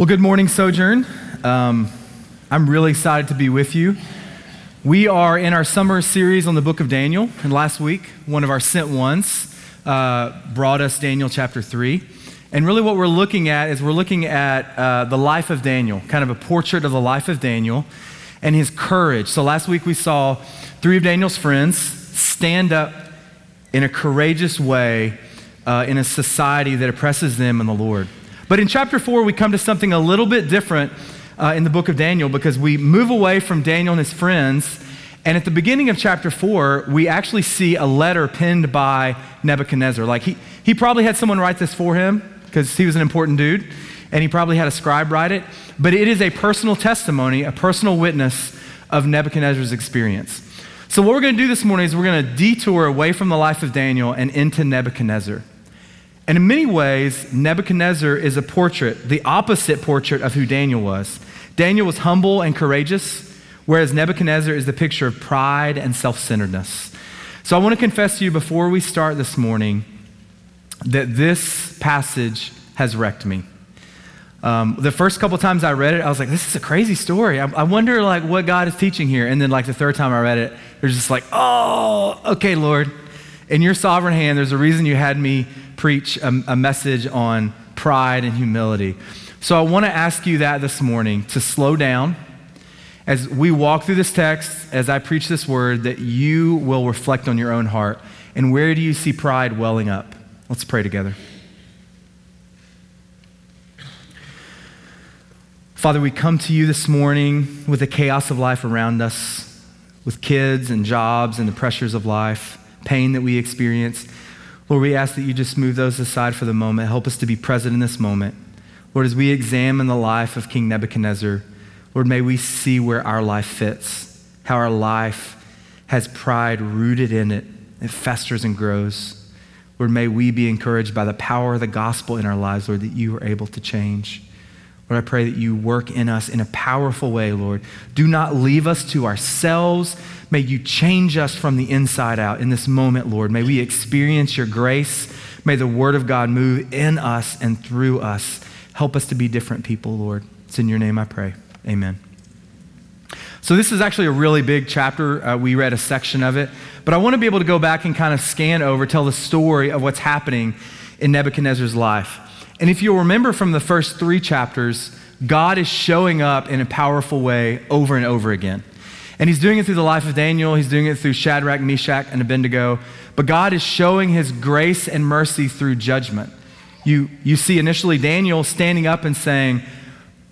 Well, good morning, Sojourn. Um, I'm really excited to be with you. We are in our summer series on the book of Daniel, and last week, one of our sent ones uh, brought us Daniel chapter 3. And really, what we're looking at is we're looking at uh, the life of Daniel, kind of a portrait of the life of Daniel and his courage. So, last week we saw three of Daniel's friends stand up in a courageous way uh, in a society that oppresses them and the Lord. But in chapter 4, we come to something a little bit different uh, in the book of Daniel because we move away from Daniel and his friends. And at the beginning of chapter 4, we actually see a letter penned by Nebuchadnezzar. Like he, he probably had someone write this for him because he was an important dude, and he probably had a scribe write it. But it is a personal testimony, a personal witness of Nebuchadnezzar's experience. So, what we're going to do this morning is we're going to detour away from the life of Daniel and into Nebuchadnezzar. And in many ways, Nebuchadnezzar is a portrait, the opposite portrait of who Daniel was. Daniel was humble and courageous, whereas Nebuchadnezzar is the picture of pride and self centeredness. So, I want to confess to you before we start this morning that this passage has wrecked me. Um, the first couple times I read it, I was like, this is a crazy story. I, I, wonder like what God is teaching here. And then like the third time I read it, there's just like, oh, okay, Lord. In your sovereign hand, there's a reason you had me preach a, a message on pride and humility. So I want to ask you that this morning to slow down as we walk through this text, as I preach this word, that you will reflect on your own heart. And where do you see pride welling up? Let's pray together. Father, we come to you this morning with the chaos of life around us, with kids and jobs and the pressures of life, pain that we experience. Lord, we ask that you just move those aside for the moment. Help us to be present in this moment. Lord, as we examine the life of King Nebuchadnezzar, Lord, may we see where our life fits, how our life has pride rooted in it. It festers and grows. Lord, may we be encouraged by the power of the gospel in our lives, Lord, that you are able to change. Lord, I pray that you work in us in a powerful way, Lord. Do not leave us to ourselves. May you change us from the inside out in this moment, Lord. May we experience your grace. May the word of God move in us and through us. Help us to be different people, Lord. It's in your name I pray. Amen. So, this is actually a really big chapter. Uh, we read a section of it. But I want to be able to go back and kind of scan over, tell the story of what's happening in Nebuchadnezzar's life. And if you'll remember from the first three chapters, God is showing up in a powerful way over and over again. And he's doing it through the life of Daniel, he's doing it through Shadrach, Meshach, and Abednego. But God is showing his grace and mercy through judgment. You, you see initially Daniel standing up and saying,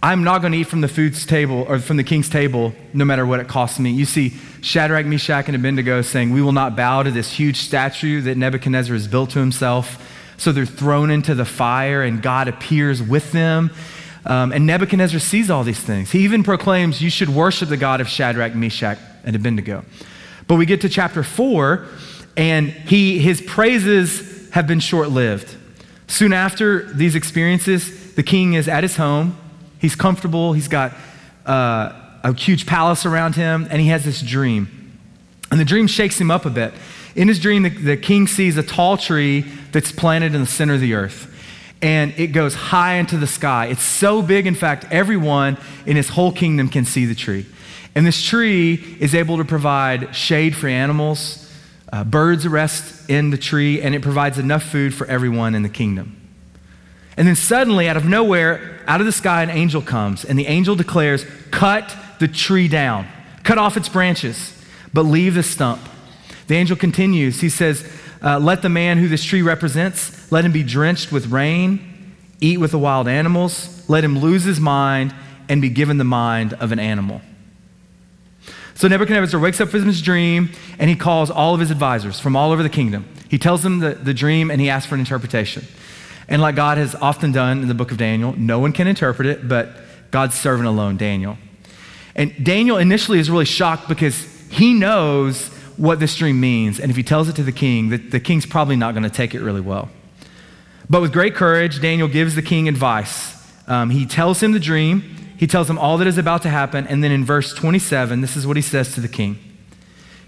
I'm not going to eat from the food's table or from the king's table, no matter what it costs me. You see Shadrach, Meshach, and Abednego saying, We will not bow to this huge statue that Nebuchadnezzar has built to himself. So they're thrown into the fire, and God appears with them. Um, and Nebuchadnezzar sees all these things. He even proclaims, You should worship the God of Shadrach, Meshach, and Abednego. But we get to chapter four, and he, his praises have been short lived. Soon after these experiences, the king is at his home He's comfortable, he's got uh, a huge palace around him, and he has this dream. And the dream shakes him up a bit. In his dream, the, the king sees a tall tree that's planted in the center of the earth and it goes high into the sky. It's so big, in fact, everyone in his whole kingdom can see the tree. And this tree is able to provide shade for animals, uh, birds rest in the tree, and it provides enough food for everyone in the kingdom. And then suddenly, out of nowhere, out of the sky, an angel comes, and the angel declares, Cut the tree down, cut off its branches, but leave the stump. The angel continues. He says, uh, Let the man who this tree represents, let him be drenched with rain, eat with the wild animals, let him lose his mind, and be given the mind of an animal. So Nebuchadnezzar wakes up from his dream and he calls all of his advisors from all over the kingdom. He tells them the, the dream and he asks for an interpretation. And like God has often done in the book of Daniel, no one can interpret it but God's servant alone, Daniel. And Daniel initially is really shocked because he knows what this dream means. And if he tells it to the king, the, the king's probably not going to take it really well. But with great courage, Daniel gives the king advice. Um, he tells him the dream, he tells him all that is about to happen. And then in verse 27, this is what he says to the king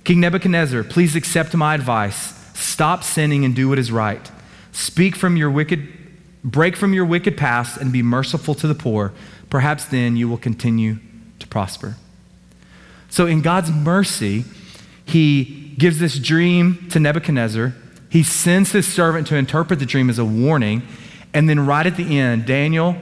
King Nebuchadnezzar, please accept my advice. Stop sinning and do what is right. Speak from your wicked Break from your wicked past and be merciful to the poor. Perhaps then you will continue to prosper. So, in God's mercy, he gives this dream to Nebuchadnezzar. He sends his servant to interpret the dream as a warning. And then, right at the end, Daniel,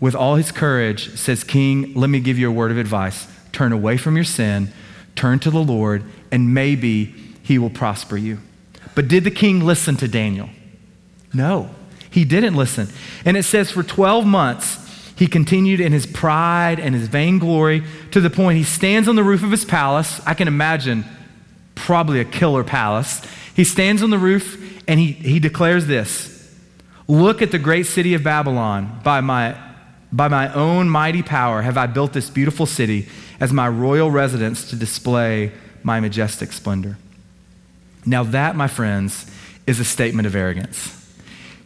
with all his courage, says, King, let me give you a word of advice. Turn away from your sin, turn to the Lord, and maybe he will prosper you. But did the king listen to Daniel? No, he didn't listen. And it says, for 12 months, he continued in his pride and his vainglory to the point he stands on the roof of his palace. I can imagine probably a killer palace. He stands on the roof and he, he declares this Look at the great city of Babylon. By my, by my own mighty power have I built this beautiful city as my royal residence to display my majestic splendor. Now, that, my friends, is a statement of arrogance.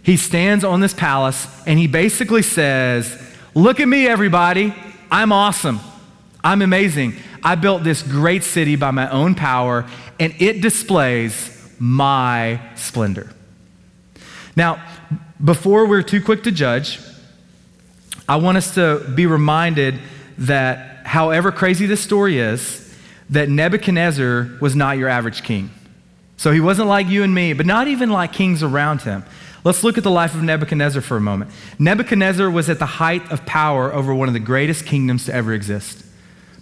He stands on this palace and he basically says, Look at me, everybody. I'm awesome. I'm amazing. I built this great city by my own power, and it displays my splendor. Now, before we're too quick to judge, I want us to be reminded that however crazy this story is, that Nebuchadnezzar was not your average king. So he wasn't like you and me, but not even like kings around him. Let's look at the life of Nebuchadnezzar for a moment. Nebuchadnezzar was at the height of power over one of the greatest kingdoms to ever exist.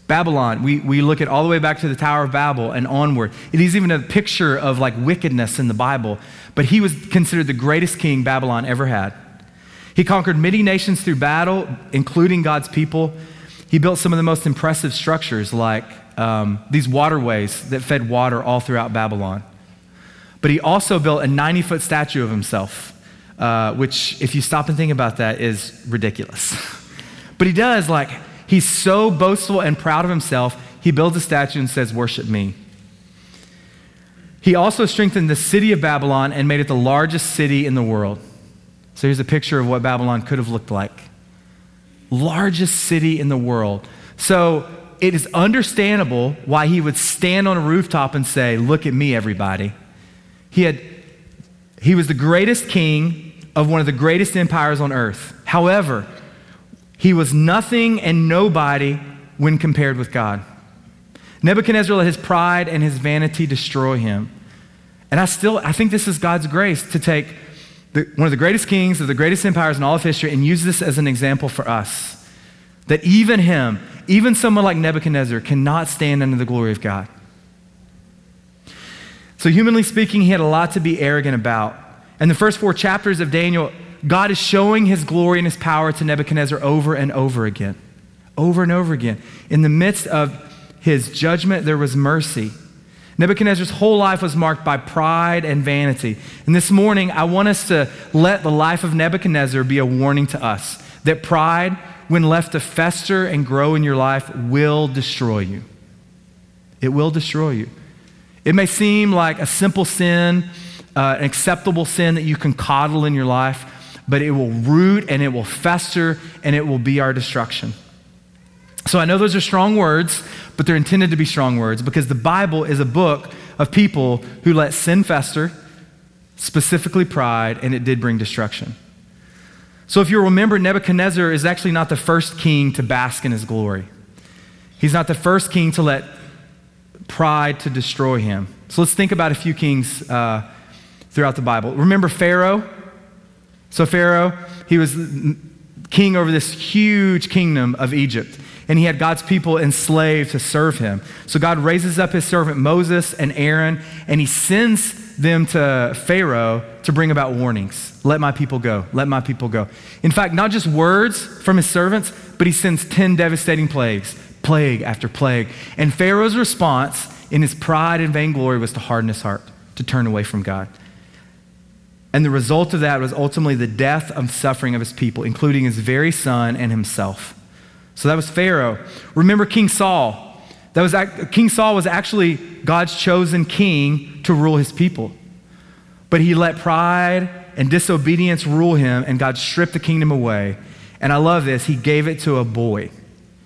Babylon, we, we look at all the way back to the Tower of Babel and onward. It is even a picture of like wickedness in the Bible. But he was considered the greatest king Babylon ever had. He conquered many nations through battle, including God's people. He built some of the most impressive structures, like um, these waterways that fed water all throughout Babylon. But he also built a 90 foot statue of himself, uh, which, if you stop and think about that, is ridiculous. but he does, like, he's so boastful and proud of himself, he builds a statue and says, Worship me. He also strengthened the city of Babylon and made it the largest city in the world. So here's a picture of what Babylon could have looked like. Largest city in the world. So it is understandable why he would stand on a rooftop and say, Look at me, everybody. He, had, he was the greatest king of one of the greatest empires on earth. However, he was nothing and nobody when compared with God. Nebuchadnezzar let his pride and his vanity destroy him. And I still, I think this is God's grace to take the, one of the greatest kings of the greatest empires in all of history and use this as an example for us. That even him, even someone like Nebuchadnezzar, cannot stand under the glory of God. So, humanly speaking, he had a lot to be arrogant about. And the first four chapters of Daniel, God is showing his glory and his power to Nebuchadnezzar over and over again. Over and over again. In the midst of his judgment, there was mercy. Nebuchadnezzar's whole life was marked by pride and vanity. And this morning, I want us to let the life of Nebuchadnezzar be a warning to us that pride, when left to fester and grow in your life, will destroy you. It will destroy you. It may seem like a simple sin, uh, an acceptable sin that you can coddle in your life, but it will root and it will fester and it will be our destruction. So I know those are strong words, but they're intended to be strong words because the Bible is a book of people who let sin fester, specifically pride, and it did bring destruction. So if you remember, Nebuchadnezzar is actually not the first king to bask in his glory. He's not the first king to let pride to destroy him. So let's think about a few kings uh, throughout the Bible. Remember Pharaoh? So, Pharaoh, he was king over this huge kingdom of Egypt, and he had God's people enslaved to serve him. So, God raises up his servant Moses and Aaron, and he sends them to Pharaoh to bring about warnings. Let my people go. Let my people go. In fact, not just words from his servants, but he sends 10 devastating plagues plague after plague. And Pharaoh's response in his pride and vainglory was to harden his heart, to turn away from God. And the result of that was ultimately the death and suffering of his people, including his very son and himself. So that was Pharaoh. Remember King Saul. That was King Saul was actually God's chosen king to rule his people. But he let pride and disobedience rule him, and God stripped the kingdom away. And I love this. He gave it to a boy.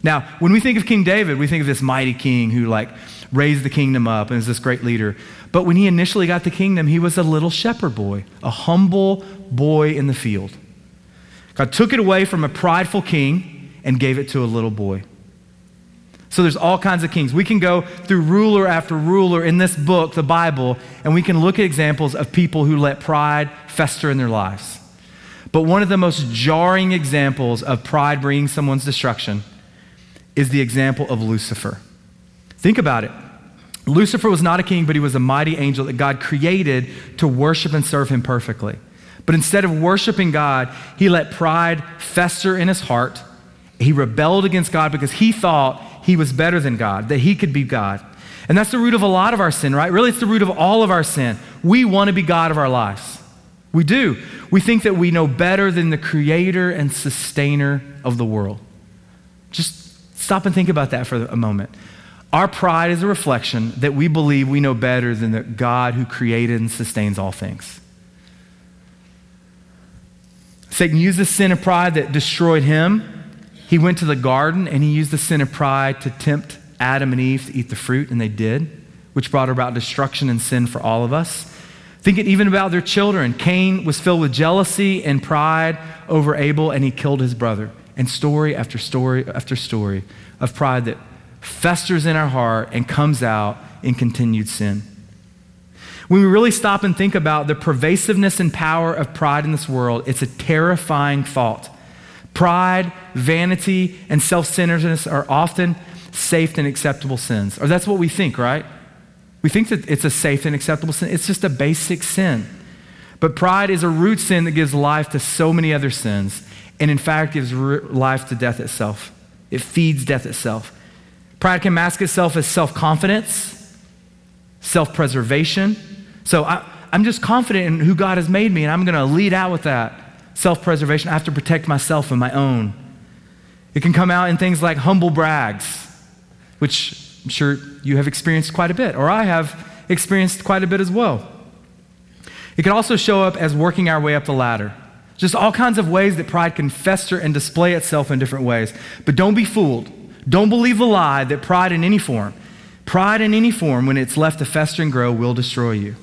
Now, when we think of King David, we think of this mighty king who like raised the kingdom up and is this great leader. But when he initially got the kingdom, he was a little shepherd boy, a humble boy in the field. God took it away from a prideful king and gave it to a little boy. So there's all kinds of kings. We can go through ruler after ruler in this book, the Bible, and we can look at examples of people who let pride fester in their lives. But one of the most jarring examples of pride bringing someone's destruction is the example of Lucifer. Think about it. Lucifer was not a king, but he was a mighty angel that God created to worship and serve him perfectly. But instead of worshiping God, he let pride fester in his heart. He rebelled against God because he thought he was better than God, that he could be God. And that's the root of a lot of our sin, right? Really, it's the root of all of our sin. We want to be God of our lives. We do. We think that we know better than the creator and sustainer of the world. Just stop and think about that for a moment. Our pride is a reflection that we believe we know better than the God who created and sustains all things. Satan used the sin of pride that destroyed him he went to the garden and he used the sin of pride to tempt Adam and Eve to eat the fruit, and they did, which brought about destruction and sin for all of us. Thinking even about their children. Cain was filled with jealousy and pride over Abel, and he killed his brother. And story after story after story of pride that festers in our heart and comes out in continued sin. When we really stop and think about the pervasiveness and power of pride in this world, it's a terrifying thought. Pride, vanity, and self centeredness are often safe and acceptable sins. Or that's what we think, right? We think that it's a safe and acceptable sin. It's just a basic sin. But pride is a root sin that gives life to so many other sins, and in fact gives life to death itself. It feeds death itself. Pride can mask itself as self confidence, self preservation. So I, am just confident in who God has made me, and I'm going to lead out with that self preservation. I have to protect myself and my own. It can come out in things like humble brags, which I'm sure you have experienced quite a bit, or I have experienced quite a bit as well. It can also show up as working our way up the ladder. Just all kinds of ways that pride can fester and display itself in different ways. But don't be fooled. Don't believe the lie that pride in any form, pride in any form, when it's left to fester and grow, will destroy you.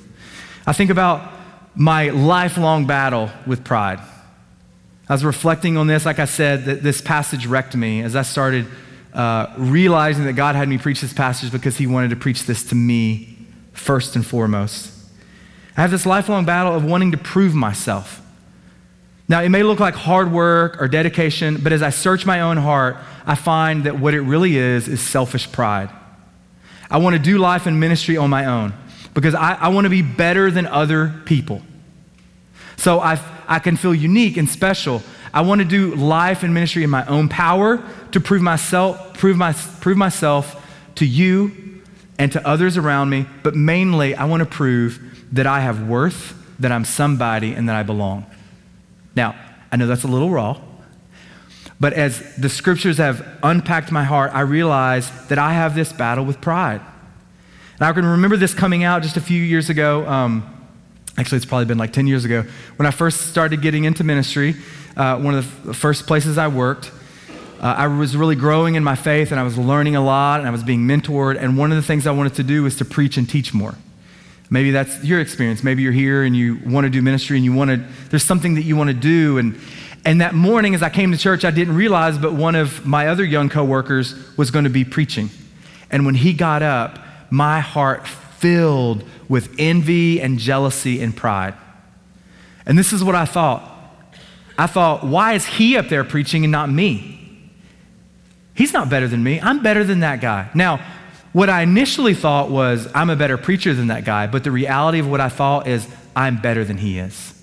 I think about my lifelong battle with pride. I was reflecting on this, like I said, that this passage wrecked me as I started uh, realizing that God had me preach this passage because He wanted to preach this to me first and foremost. I have this lifelong battle of wanting to prove myself. Now, it may look like hard work or dedication, but as I search my own heart, I find that what it really is is selfish pride. I want to do life and ministry on my own because I, I want to be better than other people. So I, I can feel unique and special. I want to do life and ministry in my own power to prove myself, prove, my, prove myself to you and to others around me, but mainly I want to prove that I have worth, that I'm somebody, and that I belong. Now, I know that's a little raw, but as the scriptures have unpacked my heart, I realize that I have this battle with pride. And I can remember this coming out just a few years ago. Um, Actually, it's probably been like 10 years ago. When I first started getting into ministry, uh, one of the first places I worked, uh, I was really growing in my faith and I was learning a lot and I was being mentored. And one of the things I wanted to do was to preach and teach more. Maybe that's your experience. Maybe you're here and you want to do ministry and you want to, there's something that you want to do. And, and that morning, as I came to church, I didn't realize, but one of my other young coworkers was going to be preaching. And when he got up, my heart filled with envy and jealousy and pride. And this is what I thought. I thought, why is he up there preaching and not me? He's not better than me. I'm better than that guy. Now, what I initially thought was, I'm a better preacher than that guy, but the reality of what I thought is, I'm better than he is.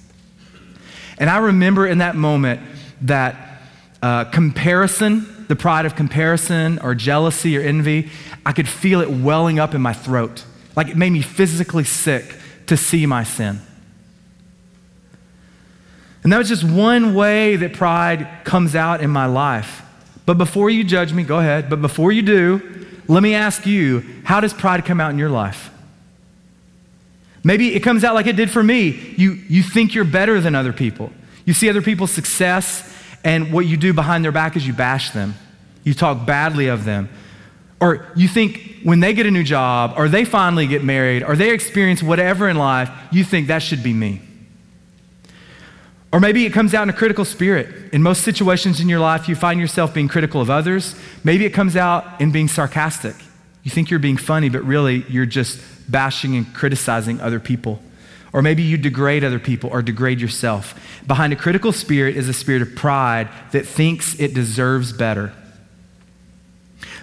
And I remember in that moment that uh, comparison, the pride of comparison or jealousy or envy, I could feel it welling up in my throat. Like it made me physically sick to see my sin. And that was just one way that pride comes out in my life. But before you judge me, go ahead. But before you do, let me ask you how does pride come out in your life? Maybe it comes out like it did for me. You, you think you're better than other people. You see other people's success, and what you do behind their back is you bash them. You talk badly of them. Or you think when they get a new job, or they finally get married, or they experience whatever in life, you think that should be me. Or maybe it comes out in a critical spirit. In most situations in your life, you find yourself being critical of others. Maybe it comes out in being sarcastic. You think you're being funny, but really you're just bashing and criticizing other people. Or maybe you degrade other people or degrade yourself. Behind a critical spirit is a spirit of pride that thinks it deserves better.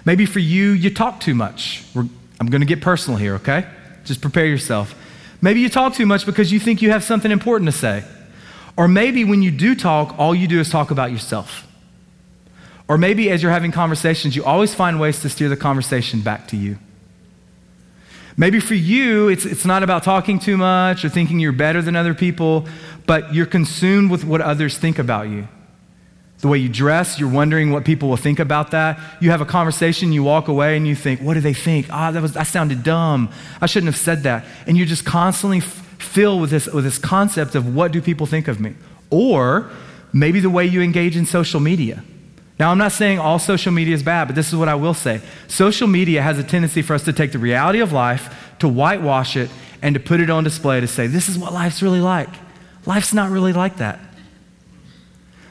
Maybe for you, you talk too much. We're, I'm going to get personal here, okay? Just prepare yourself. Maybe you talk too much because you think you have something important to say. Or maybe when you do talk, all you do is talk about yourself. Or maybe as you're having conversations, you always find ways to steer the conversation back to you. Maybe for you, it's, it's not about talking too much or thinking you're better than other people, but you're consumed with what others think about you. The way you dress, you're wondering what people will think about that. You have a conversation, you walk away, and you think, what do they think? Ah, that, was, that sounded dumb. I shouldn't have said that. And you're just constantly filled with this, with this concept of what do people think of me? Or maybe the way you engage in social media. Now, I'm not saying all social media is bad, but this is what I will say. Social media has a tendency for us to take the reality of life, to whitewash it, and to put it on display to say, this is what life's really like. Life's not really like that.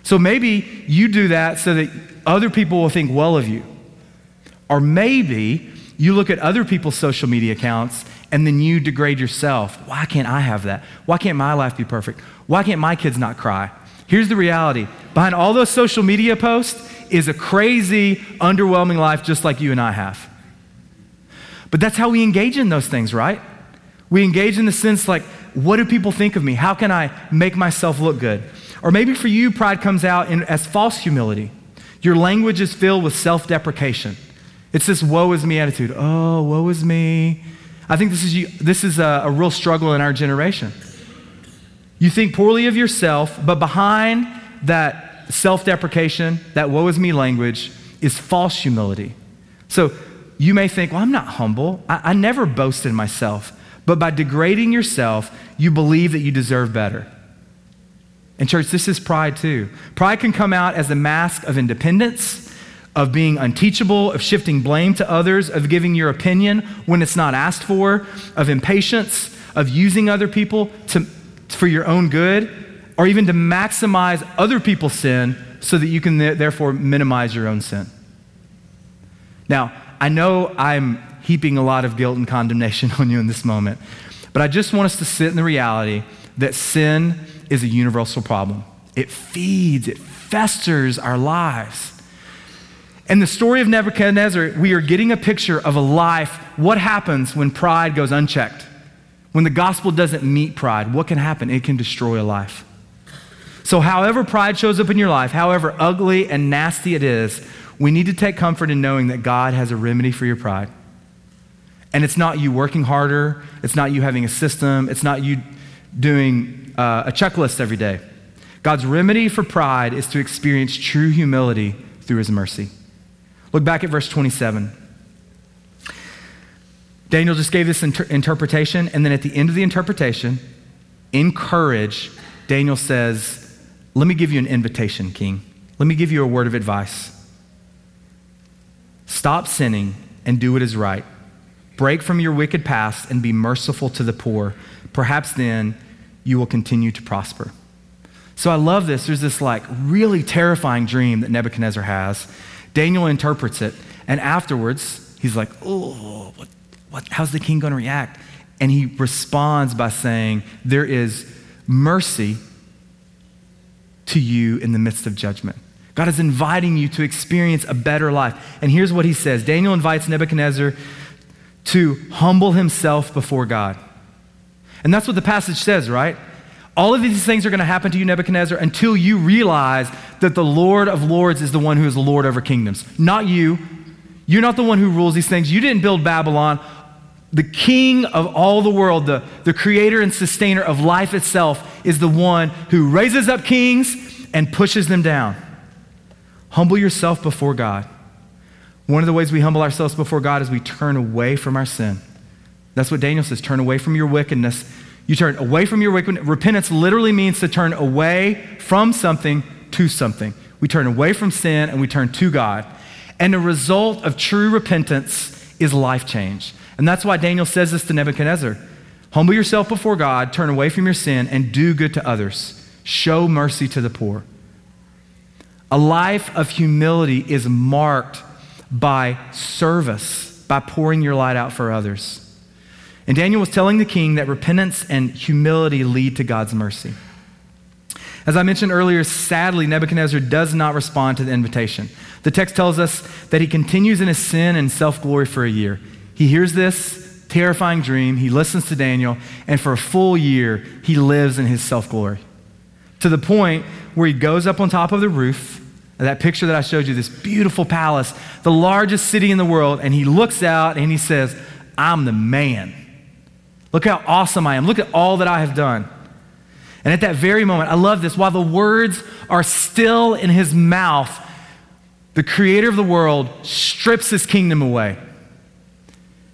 So maybe you do that so that other people will think well of you. Or maybe you look at other people's social media accounts and then you degrade yourself. Why can't I have that? Why can't my life be perfect? Why can't my kids not cry? Here's the reality behind all those social media posts is a crazy, underwhelming life just like you and I have. But that's how we engage in those things, right? We engage in the sense like, what do people think of me? How can I make myself look good? Or maybe for you, pride comes out in, as false humility. Your language is filled with self deprecation. It's this woe is me attitude. Oh, woe is me. I think this is, this is a, a real struggle in our generation. You think poorly of yourself, but behind that self deprecation, that woe is me language, is false humility. So you may think, well, I'm not humble. I, I never boast in myself. But by degrading yourself, you believe that you deserve better. And, church, this is pride too. Pride can come out as a mask of independence, of being unteachable, of shifting blame to others, of giving your opinion when it's not asked for, of impatience, of using other people to, for your own good, or even to maximize other people's sin so that you can th- therefore minimize your own sin. Now, I know I'm heaping a lot of guilt and condemnation on you in this moment, but I just want us to sit in the reality that sin is a universal problem. It feeds, it festers our lives. In the story of Nebuchadnezzar, we are getting a picture of a life. What happens when pride goes unchecked? When the gospel doesn't meet pride, what can happen? It can destroy a life. So, however pride shows up in your life, however ugly and nasty it is, we need to take comfort in knowing that God has a remedy for your pride. And it's not you working harder, it's not you having a system, it's not you doing uh, a checklist every day. God's remedy for pride is to experience true humility through his mercy. Look back at verse 27. Daniel just gave this inter- interpretation, and then at the end of the interpretation, in courage, Daniel says, Let me give you an invitation, king. Let me give you a word of advice. Stop sinning and do what is right. Break from your wicked past and be merciful to the poor. Perhaps then you will continue to prosper. So I love this. There's this like really terrifying dream that Nebuchadnezzar has. Daniel interprets it, and afterwards, he's like, oh, what, what, how's the king going to react? And he responds by saying, There is mercy to you in the midst of judgment. God is inviting you to experience a better life. And here's what he says Daniel invites Nebuchadnezzar to humble himself before God. And that's what the passage says, right? All of these things are going to happen to you, Nebuchadnezzar, until you realize that the Lord of Lords is the one who is the Lord over kingdoms, not you. You're not the one who rules these things. You didn't build Babylon. The king of all the world, the, the creator and sustainer of life itself, is the one who raises up kings and pushes them down. Humble yourself before God. One of the ways we humble ourselves before God is we turn away from our sin. That's what Daniel says turn away from your wickedness. You turn away from your wickedness. Repentance literally means to turn away from something to something. We turn away from sin and we turn to God. And the result of true repentance is life change. And that's why Daniel says this to Nebuchadnezzar Humble yourself before God, turn away from your sin, and do good to others. show mercy to the poor. A life of humility is marked by service, by pouring your light out for others. And Daniel was telling the king that repentance and humility lead to God's mercy. As I mentioned earlier, sadly, Nebuchadnezzar does not respond to the invitation. The text tells us that he continues in his sin and self glory for a year. He hears this terrifying dream, he listens to Daniel, and for a full year, he lives in his self glory. To the point where he goes up on top of the roof, that picture that I showed you, this beautiful palace, the largest city in the world, and he looks out and he says, I'm the man. Look how awesome I am. Look at all that I have done. And at that very moment, I love this, while the words are still in his mouth, the creator of the world strips his kingdom away.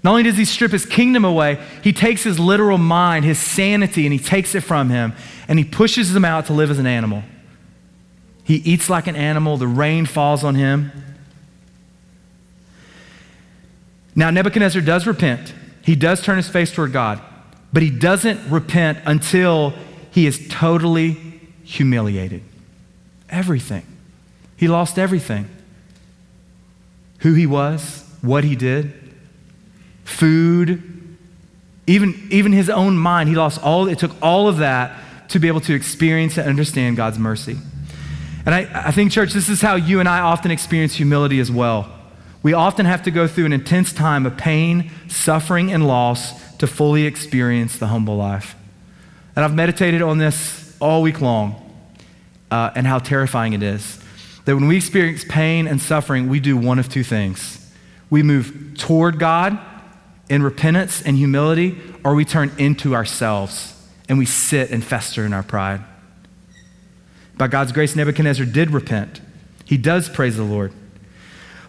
Not only does he strip his kingdom away, he takes his literal mind, his sanity, and he takes it from him and he pushes him out to live as an animal. He eats like an animal, the rain falls on him. Now, Nebuchadnezzar does repent. He does turn his face toward God, but he doesn't repent until he is totally humiliated. Everything. He lost everything who he was, what he did, food, even, even his own mind. He lost all, it took all of that to be able to experience and understand God's mercy. And I, I think, church, this is how you and I often experience humility as well. We often have to go through an intense time of pain, suffering, and loss to fully experience the humble life. And I've meditated on this all week long uh, and how terrifying it is that when we experience pain and suffering, we do one of two things. We move toward God in repentance and humility, or we turn into ourselves and we sit and fester in our pride. By God's grace, Nebuchadnezzar did repent. He does praise the Lord.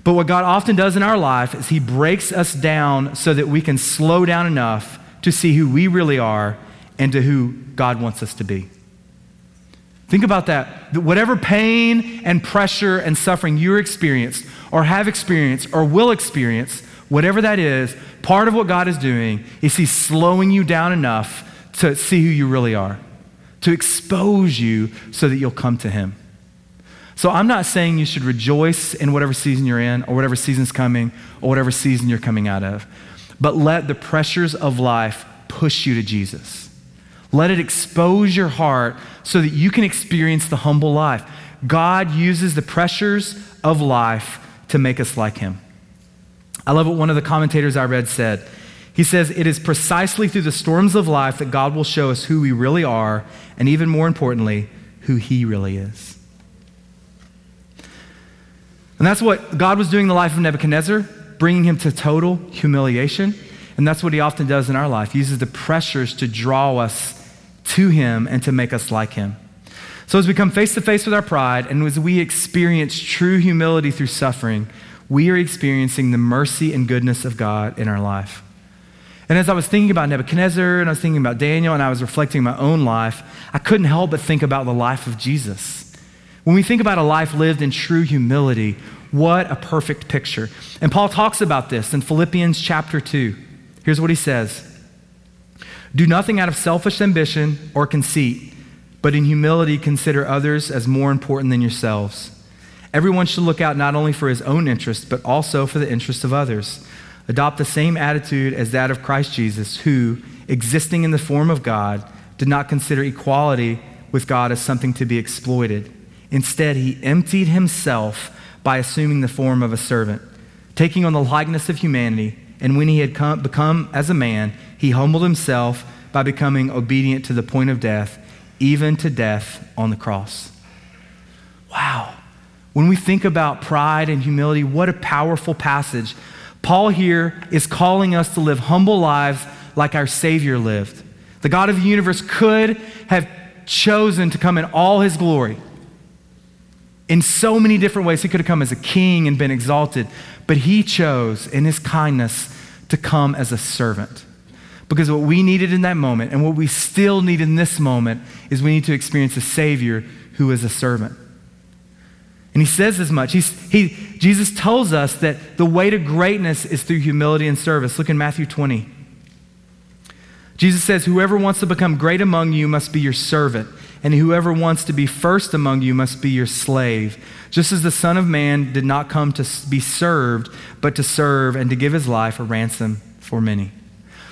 But what God often does in our life is He breaks us down so that we can slow down enough to see who we really are and to who God wants us to be. Think about that. Whatever pain and pressure and suffering you're experienced, or have experienced, or will experience, whatever that is, part of what God is doing is He's slowing you down enough to see who you really are, to expose you so that you'll come to Him. So I'm not saying you should rejoice in whatever season you're in, or whatever season's coming, or whatever season you're coming out of, but let the pressures of life push you to Jesus. Let it expose your heart so that you can experience the humble life. God uses the pressures of life to make us like Him. I love what one of the commentators I read said. He says, It is precisely through the storms of life that God will show us who we really are, and even more importantly, who He really is. And that's what God was doing in the life of Nebuchadnezzar, bringing him to total humiliation. And that's what He often does in our life. He uses the pressures to draw us to Him and to make us like Him. So, as we come face to face with our pride and as we experience true humility through suffering, we are experiencing the mercy and goodness of God in our life. And as I was thinking about Nebuchadnezzar and I was thinking about Daniel and I was reflecting my own life, I couldn't help but think about the life of Jesus. When we think about a life lived in true humility, what a perfect picture. And Paul talks about this in Philippians chapter 2. Here's what he says do nothing out of selfish ambition or conceit, but in humility consider others as more important than yourselves. Everyone should look out not only for his own interests, but also for the interests of others. Adopt the same attitude as that of Christ Jesus, who, existing in the form of God, did not consider equality with God as something to be exploited. Instead, he emptied himself by assuming the form of a servant, taking on the likeness of humanity, and when he had come, become as a man, he humbled himself by becoming obedient to the point of death, even to death on the cross. Wow. When we think about pride and humility, what a powerful passage. Paul here is calling us to live humble lives like our Savior lived. The God of the universe could have chosen to come in all his glory. In so many different ways, he could have come as a king and been exalted, but he chose in his kindness to come as a servant. Because what we needed in that moment and what we still need in this moment is we need to experience a Savior who is a servant. And he says as much. He's, he, Jesus tells us that the way to greatness is through humility and service. Look in Matthew 20. Jesus says, Whoever wants to become great among you must be your servant, and whoever wants to be first among you must be your slave. Just as the Son of Man did not come to be served, but to serve and to give his life a ransom for many.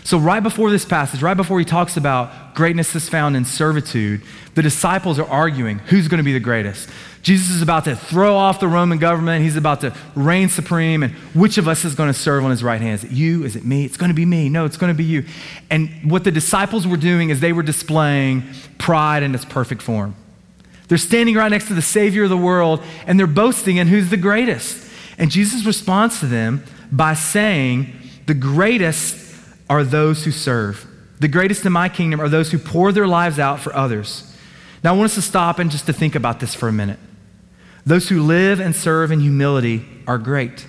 So, right before this passage, right before he talks about greatness is found in servitude, the disciples are arguing who's going to be the greatest. Jesus is about to throw off the Roman government. He's about to reign supreme. And which of us is going to serve on his right hand? Is it you? Is it me? It's going to be me. No, it's going to be you. And what the disciples were doing is they were displaying pride in its perfect form. They're standing right next to the Savior of the world and they're boasting in who's the greatest. And Jesus responds to them by saying, The greatest are those who serve. The greatest in my kingdom are those who pour their lives out for others. Now, I want us to stop and just to think about this for a minute. Those who live and serve in humility are great.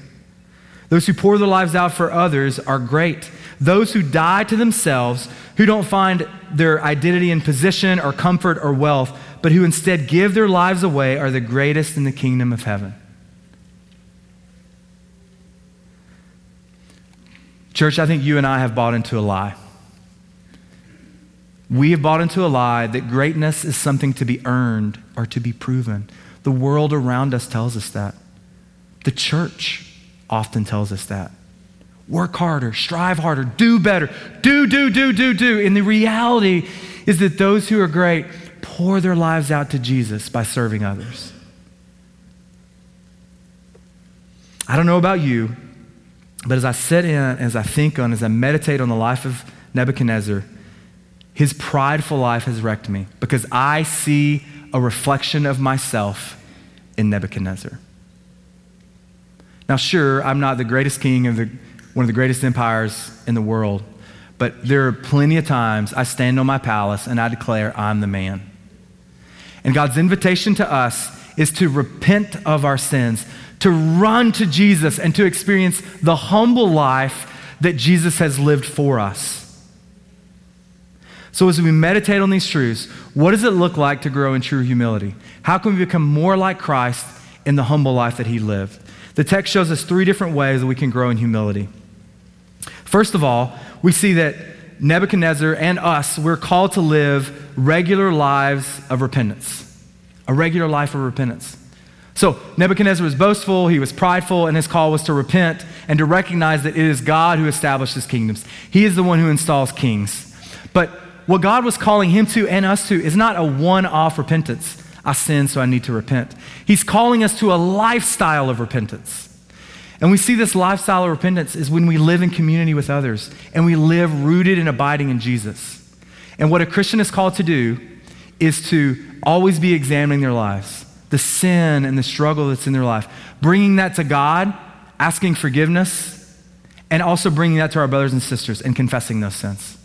Those who pour their lives out for others are great. Those who die to themselves, who don't find their identity in position or comfort or wealth, but who instead give their lives away, are the greatest in the kingdom of heaven. Church, I think you and I have bought into a lie. We have bought into a lie that greatness is something to be earned or to be proven. The world around us tells us that. The church often tells us that. Work harder, strive harder, do better, do, do, do, do, do. And the reality is that those who are great pour their lives out to Jesus by serving others. I don't know about you, but as I sit in, as I think on, as I meditate on the life of Nebuchadnezzar, his prideful life has wrecked me because I see a reflection of myself in Nebuchadnezzar. Now, sure, I'm not the greatest king of the, one of the greatest empires in the world, but there are plenty of times I stand on my palace and I declare I'm the man. And God's invitation to us is to repent of our sins, to run to Jesus and to experience the humble life that Jesus has lived for us. So, as we meditate on these truths, what does it look like to grow in true humility? How can we become more like Christ in the humble life that he lived? The text shows us three different ways that we can grow in humility. First of all, we see that Nebuchadnezzar and us, we're called to live regular lives of repentance. A regular life of repentance. So Nebuchadnezzar was boastful, he was prideful, and his call was to repent and to recognize that it is God who establishes kingdoms. He is the one who installs kings. But what God was calling him to and us to is not a one off repentance. I sin, so I need to repent. He's calling us to a lifestyle of repentance. And we see this lifestyle of repentance is when we live in community with others and we live rooted and abiding in Jesus. And what a Christian is called to do is to always be examining their lives the sin and the struggle that's in their life, bringing that to God, asking forgiveness, and also bringing that to our brothers and sisters and confessing those sins.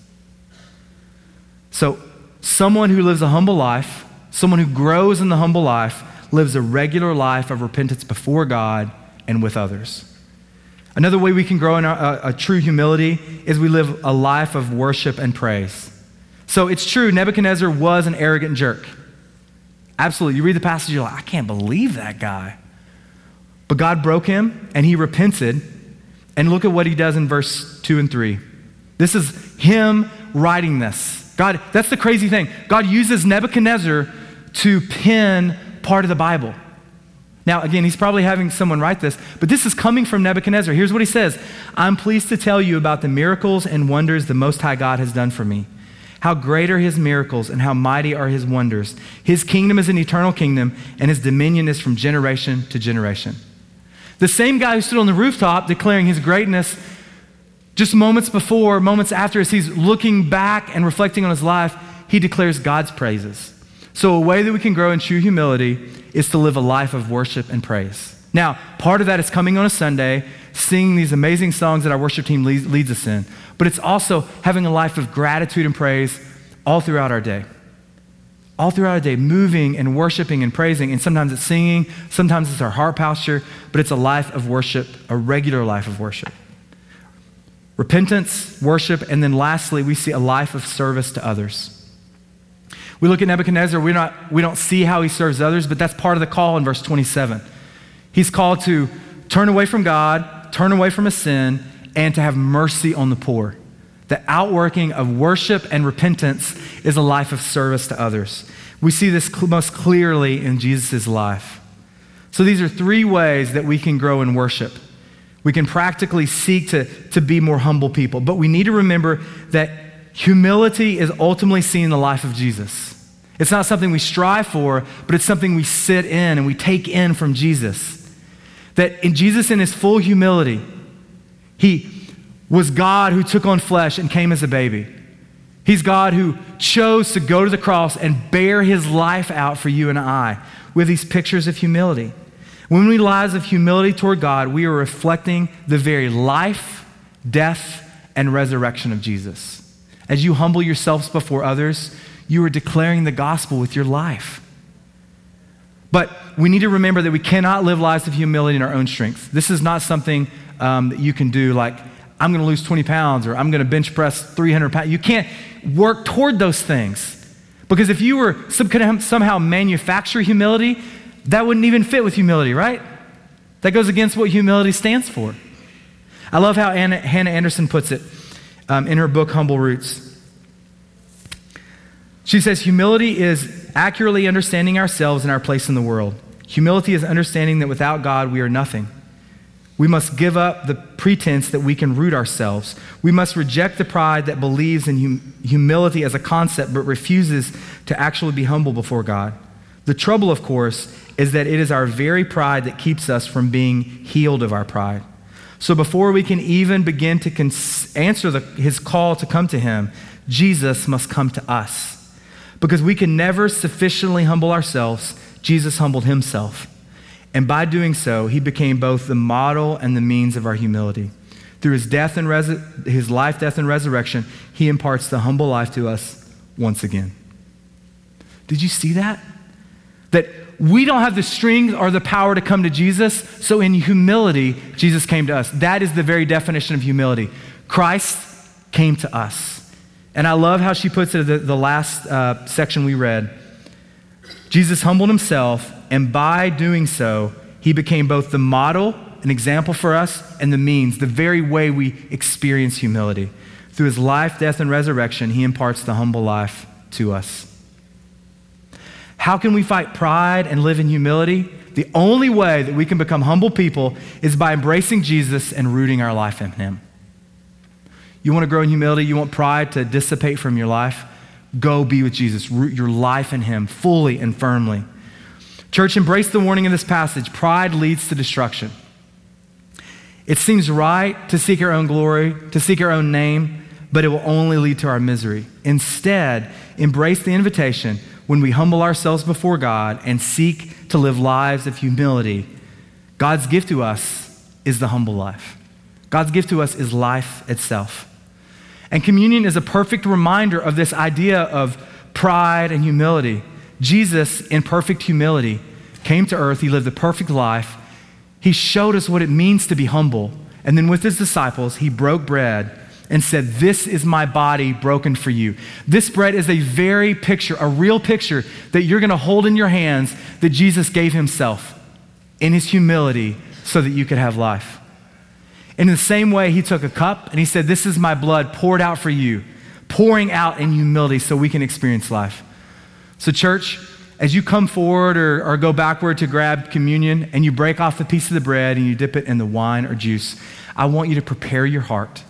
So, someone who lives a humble life, someone who grows in the humble life, lives a regular life of repentance before God and with others. Another way we can grow in a, a, uh, a true humility is we live a life of worship and praise. So it's true, Nebuchadnezzar was an arrogant jerk. Absolutely. You read the passage, you're like, I can't believe that guy. But God broke him and he repented. And look at what he does in verse 2 and 3. This is him writing this. God, that's the crazy thing. God uses Nebuchadnezzar to pen part of the Bible. Now, again, he's probably having someone write this, but this is coming from Nebuchadnezzar. Here's what he says I'm pleased to tell you about the miracles and wonders the Most High God has done for me. How great are his miracles and how mighty are his wonders. His kingdom is an eternal kingdom, and his dominion is from generation to generation. The same guy who stood on the rooftop declaring his greatness just moments before, moments after, as he's looking back and reflecting on his life, he declares God's praises. So, a way that we can grow in true humility is to live a life of worship and praise. Now, part of that is coming on a Sunday, singing these amazing songs that our worship team leads, leads us in but it's also having a life of gratitude and praise all throughout our day. All throughout our day, moving and worshiping and praising. And sometimes it's singing, sometimes it's our heart posture, but it's a life of worship, a regular life of worship. Repentance, worship, and then lastly, we see a life of service to others. We look at Nebuchadnezzar, we're not, we don't see how he serves others, but that's part of the call in verse 27. He's called to turn away from God, turn away from his sin, and to have mercy on the poor. The outworking of worship and repentance is a life of service to others. We see this cl- most clearly in Jesus' life. So these are three ways that we can grow in worship. We can practically seek to, to be more humble people, but we need to remember that humility is ultimately seen in the life of Jesus. It's not something we strive for, but it's something we sit in and we take in from Jesus. That in Jesus, in his full humility, he was God who took on flesh and came as a baby. He's God who chose to go to the cross and bear his life out for you and I with these pictures of humility. When we lives of humility toward God, we are reflecting the very life, death, and resurrection of Jesus. As you humble yourselves before others, you are declaring the gospel with your life. But we need to remember that we cannot live lives of humility in our own strength. This is not something um, that you can do like, I'm going to lose 20 pounds or I'm going to bench press 300 pounds. You can't work toward those things. Because if you were some, somehow manufacture humility, that wouldn't even fit with humility, right? That goes against what humility stands for. I love how Anna, Hannah Anderson puts it um, in her book, Humble Roots. She says, Humility is accurately understanding ourselves and our place in the world. Humility is understanding that without God, we are nothing. We must give up the pretense that we can root ourselves. We must reject the pride that believes in hum- humility as a concept but refuses to actually be humble before God. The trouble, of course, is that it is our very pride that keeps us from being healed of our pride. So before we can even begin to cons- answer the, his call to come to him, Jesus must come to us. Because we can never sufficiently humble ourselves, Jesus humbled himself. And by doing so, he became both the model and the means of our humility. Through his death and res- his life, death, and resurrection, he imparts the humble life to us once again. Did you see that? That we don't have the strength or the power to come to Jesus, so in humility, Jesus came to us. That is the very definition of humility. Christ came to us. And I love how she puts it, the, the last uh, section we read. Jesus humbled himself, and by doing so, he became both the model, an example for us, and the means, the very way we experience humility. Through his life, death, and resurrection, he imparts the humble life to us. How can we fight pride and live in humility? The only way that we can become humble people is by embracing Jesus and rooting our life in him. You want to grow in humility? You want pride to dissipate from your life? Go be with Jesus. Root your life in Him fully and firmly. Church, embrace the warning in this passage. Pride leads to destruction. It seems right to seek our own glory, to seek our own name, but it will only lead to our misery. Instead, embrace the invitation when we humble ourselves before God and seek to live lives of humility. God's gift to us is the humble life. God's gift to us is life itself. And communion is a perfect reminder of this idea of pride and humility. Jesus, in perfect humility, came to earth. He lived a perfect life. He showed us what it means to be humble. And then with his disciples, he broke bread and said, This is my body broken for you. This bread is a very picture, a real picture that you're going to hold in your hands that Jesus gave himself in his humility so that you could have life. In the same way, he took a cup and he said, This is my blood poured out for you, pouring out in humility so we can experience life. So, church, as you come forward or, or go backward to grab communion and you break off a piece of the bread and you dip it in the wine or juice, I want you to prepare your heart.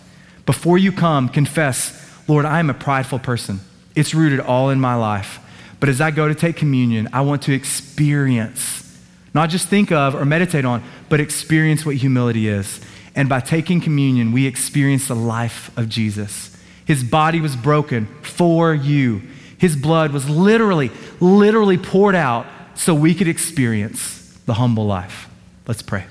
Before you come, confess, Lord, I am a prideful person. It's rooted all in my life. But as I go to take communion, I want to experience, not just think of or meditate on, but experience what humility is. And by taking communion, we experience the life of Jesus. His body was broken for you. His blood was literally, literally poured out so we could experience the humble life. Let's pray.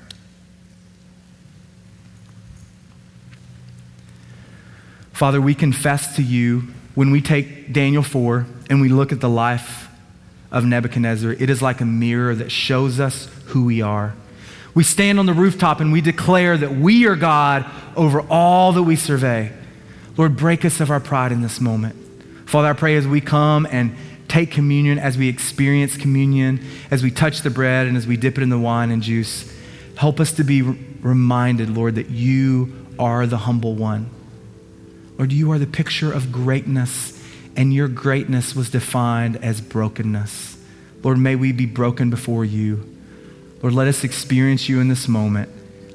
Father, we confess to you when we take Daniel 4 and we look at the life of Nebuchadnezzar, it is like a mirror that shows us who we are. We stand on the rooftop and we declare that we are God over all that we survey. Lord, break us of our pride in this moment. Father, I pray as we come and take communion, as we experience communion, as we touch the bread and as we dip it in the wine and juice, help us to be reminded, Lord, that you are the humble one. Lord, you are the picture of greatness and your greatness was defined as brokenness. Lord, may we be broken before you. Lord, let us experience you in this moment.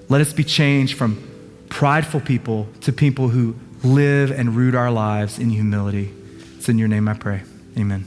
Let us be changed from prideful people to people who live and root our lives in humility. It's in your name I pray. Amen.